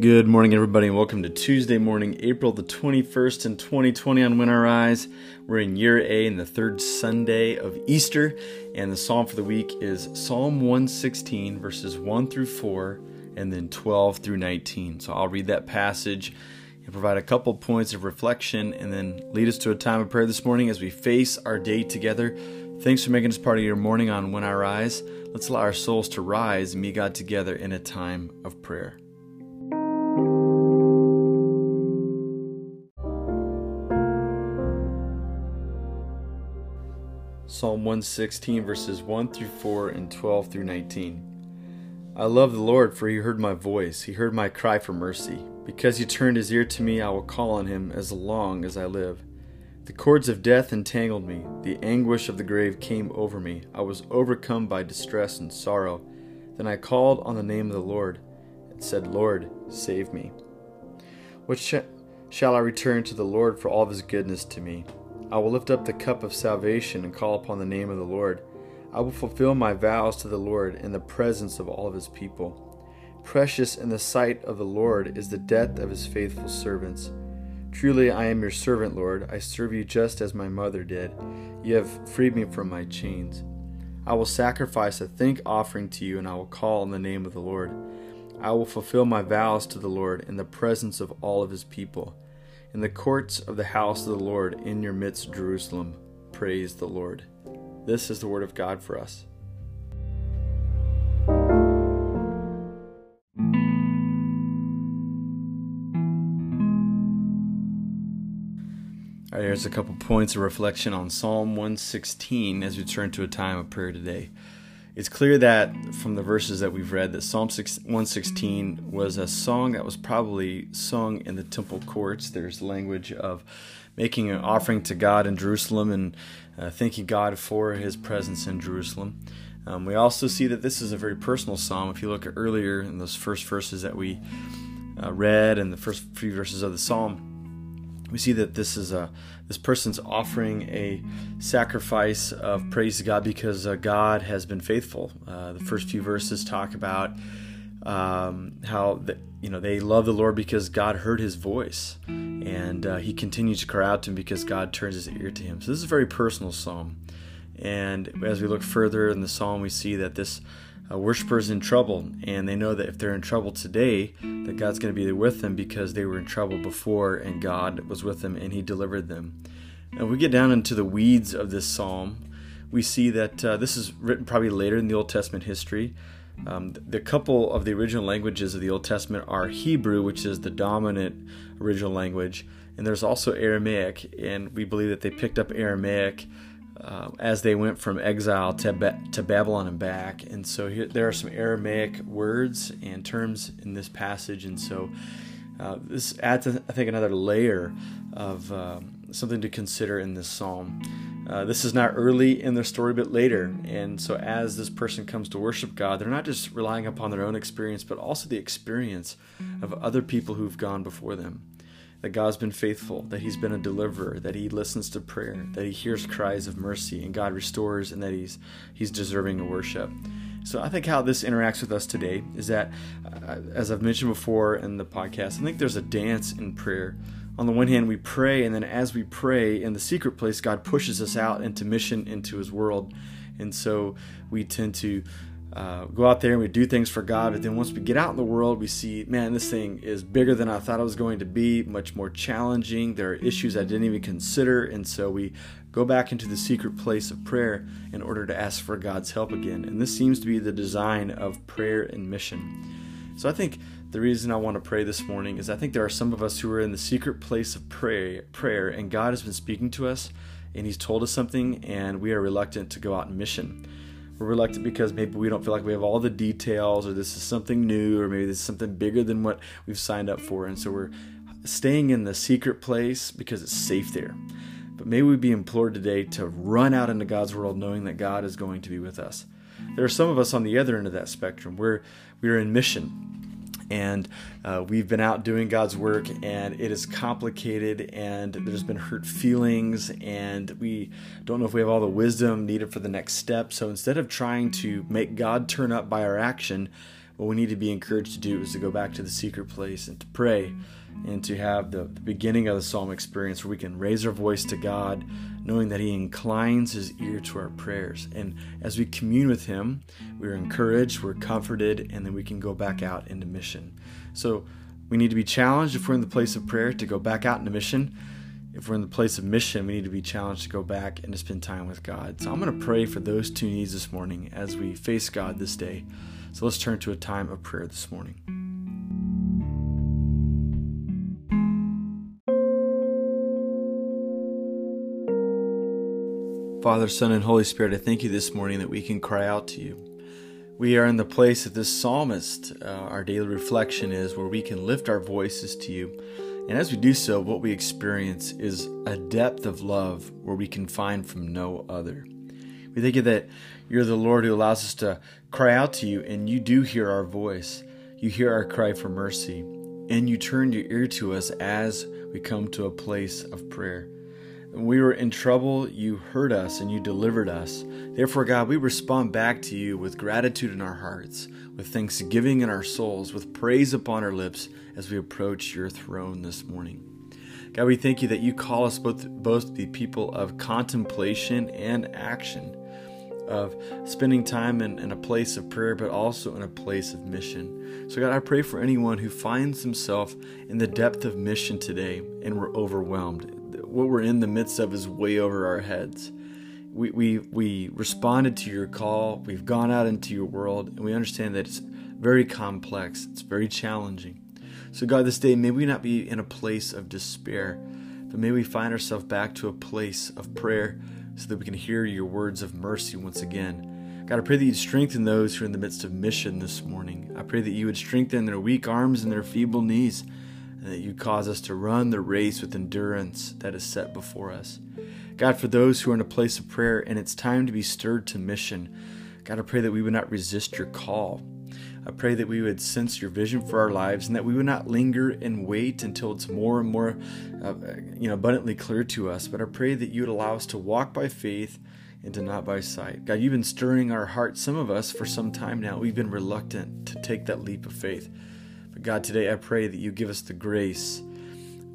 Good morning, everybody, and welcome to Tuesday morning, April the 21st in 2020 on When I Rise. We're in year A in the third Sunday of Easter, and the psalm for the week is Psalm 116, verses 1 through 4, and then 12 through 19. So I'll read that passage and provide a couple points of reflection, and then lead us to a time of prayer this morning as we face our day together. Thanks for making this part of your morning on When I Rise. Let's allow our souls to rise and meet God together in a time of prayer. Psalm 116, verses 1 through 4 and 12 through 19. I love the Lord, for he heard my voice. He heard my cry for mercy. Because he turned his ear to me, I will call on him as long as I live. The cords of death entangled me. The anguish of the grave came over me. I was overcome by distress and sorrow. Then I called on the name of the Lord and said, Lord, save me. What sh- shall I return to the Lord for all his goodness to me? I will lift up the cup of salvation and call upon the name of the Lord. I will fulfill my vows to the Lord in the presence of all of his people. Precious in the sight of the Lord is the death of his faithful servants. Truly I am your servant, Lord. I serve you just as my mother did. You have freed me from my chains. I will sacrifice a thank offering to you, and I will call on the name of the Lord. I will fulfill my vows to the Lord in the presence of all of his people in the courts of the house of the Lord in your midst, Jerusalem. Praise the Lord. This is the word of God for us. All right, here's a couple points of reflection on Psalm 116 as we turn to a time of prayer today it's clear that from the verses that we've read that Psalm 116 was a song that was probably sung in the temple courts. There's language of making an offering to God in Jerusalem and uh, thanking God for his presence in Jerusalem. Um, we also see that this is a very personal psalm. If you look earlier in those first verses that we uh, read and the first few verses of the psalm, we see that this is a this person's offering a sacrifice of praise to God because uh, God has been faithful. Uh, the first few verses talk about um, how the, you know they love the Lord because God heard His voice, and uh, He continues to cry out to Him because God turns His ear to Him. So this is a very personal psalm. And as we look further in the psalm, we see that this uh, worshipers in trouble, and they know that if they're in trouble today, that God's going to be with them because they were in trouble before, and God was with them and He delivered them. And we get down into the weeds of this psalm. We see that uh, this is written probably later in the Old Testament history. Um, the couple of the original languages of the Old Testament are Hebrew, which is the dominant original language, and there's also Aramaic. And we believe that they picked up Aramaic uh, as they went from exile to, ba- to Babylon and back. And so here, there are some Aramaic words and terms in this passage. And so uh, this adds, I think, another layer of uh, something to consider in this psalm. Uh, this is not early in their story, but later. And so, as this person comes to worship God, they're not just relying upon their own experience, but also the experience of other people who've gone before them that God's been faithful, that He's been a deliverer, that He listens to prayer, that He hears cries of mercy, and God restores, and that He's He's deserving of worship. So I think how this interacts with us today is that, uh, as I've mentioned before in the podcast, I think there's a dance in prayer. On the one hand, we pray, and then as we pray in the secret place, God pushes us out into mission, into His world, and so we tend to uh, go out there and we do things for God, but then once we get out in the world, we see, man, this thing is bigger than I thought it was going to be, much more challenging. There are issues I didn't even consider, and so we go back into the secret place of prayer in order to ask for God's help again. And this seems to be the design of prayer and mission. So I think the reason I want to pray this morning is I think there are some of us who are in the secret place of prayer, prayer, and God has been speaking to us, and He's told us something, and we are reluctant to go out and mission we're reluctant because maybe we don't feel like we have all the details or this is something new or maybe this is something bigger than what we've signed up for. And so we're staying in the secret place because it's safe there. But may we be implored today to run out into god's world knowing that god is going to be with us. There are some of us on the other end of that spectrum where we're in mission and uh, we've been out doing God's work, and it is complicated, and there's been hurt feelings, and we don't know if we have all the wisdom needed for the next step. So instead of trying to make God turn up by our action, what we need to be encouraged to do is to go back to the secret place and to pray and to have the, the beginning of the psalm experience where we can raise our voice to God, knowing that He inclines His ear to our prayers. And as we commune with Him, we're encouraged, we're comforted, and then we can go back out into mission. So we need to be challenged if we're in the place of prayer to go back out into mission. If we're in the place of mission, we need to be challenged to go back and to spend time with God. So I'm going to pray for those two needs this morning as we face God this day. So let's turn to a time of prayer this morning. Father, Son, and Holy Spirit, I thank you this morning that we can cry out to you. We are in the place that this psalmist, uh, our daily reflection is, where we can lift our voices to you. And as we do so, what we experience is a depth of love where we can find from no other. We thank you that you're the Lord who allows us to cry out to you, and you do hear our voice. You hear our cry for mercy, and you turn your ear to us as we come to a place of prayer. When we were in trouble, you heard us and you delivered us. Therefore, God, we respond back to you with gratitude in our hearts, with thanksgiving in our souls, with praise upon our lips as we approach your throne this morning. God, we thank you that you call us both, both the people of contemplation and action, of spending time in, in a place of prayer, but also in a place of mission. So, God, I pray for anyone who finds himself in the depth of mission today and we're overwhelmed what we're in the midst of is way over our heads. We, we, we responded to your call, we've gone out into your world, and we understand that it's very complex, it's very challenging. So, God, this day, may we not be in a place of despair, but may we find ourselves back to a place of prayer so that we can hear your words of mercy once again. God, I pray that you'd strengthen those who are in the midst of mission this morning. I pray that you would strengthen their weak arms and their feeble knees and that you cause us to run the race with endurance that is set before us. God, for those who are in a place of prayer and it's time to be stirred to mission, God, I pray that we would not resist your call. I pray that we would sense your vision for our lives and that we would not linger and wait until it's more and more uh, you know, abundantly clear to us. But I pray that you would allow us to walk by faith and to not by sight. God, you've been stirring our hearts, some of us, for some time now. We've been reluctant to take that leap of faith. God, today I pray that you give us the grace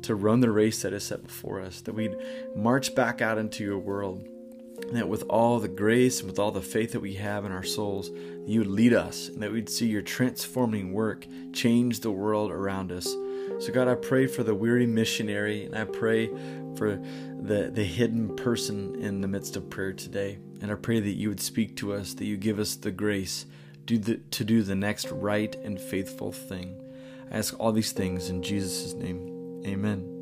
to run the race that is set before us, that we'd march back out into your world, and that with all the grace and with all the faith that we have in our souls, you would lead us, and that we'd see your transforming work change the world around us. So, God, I pray for the weary missionary, and I pray for the, the hidden person in the midst of prayer today. And I pray that you would speak to us, that you give us the grace the, to do the next right and faithful thing. I ask all these things in Jesus' name. Amen.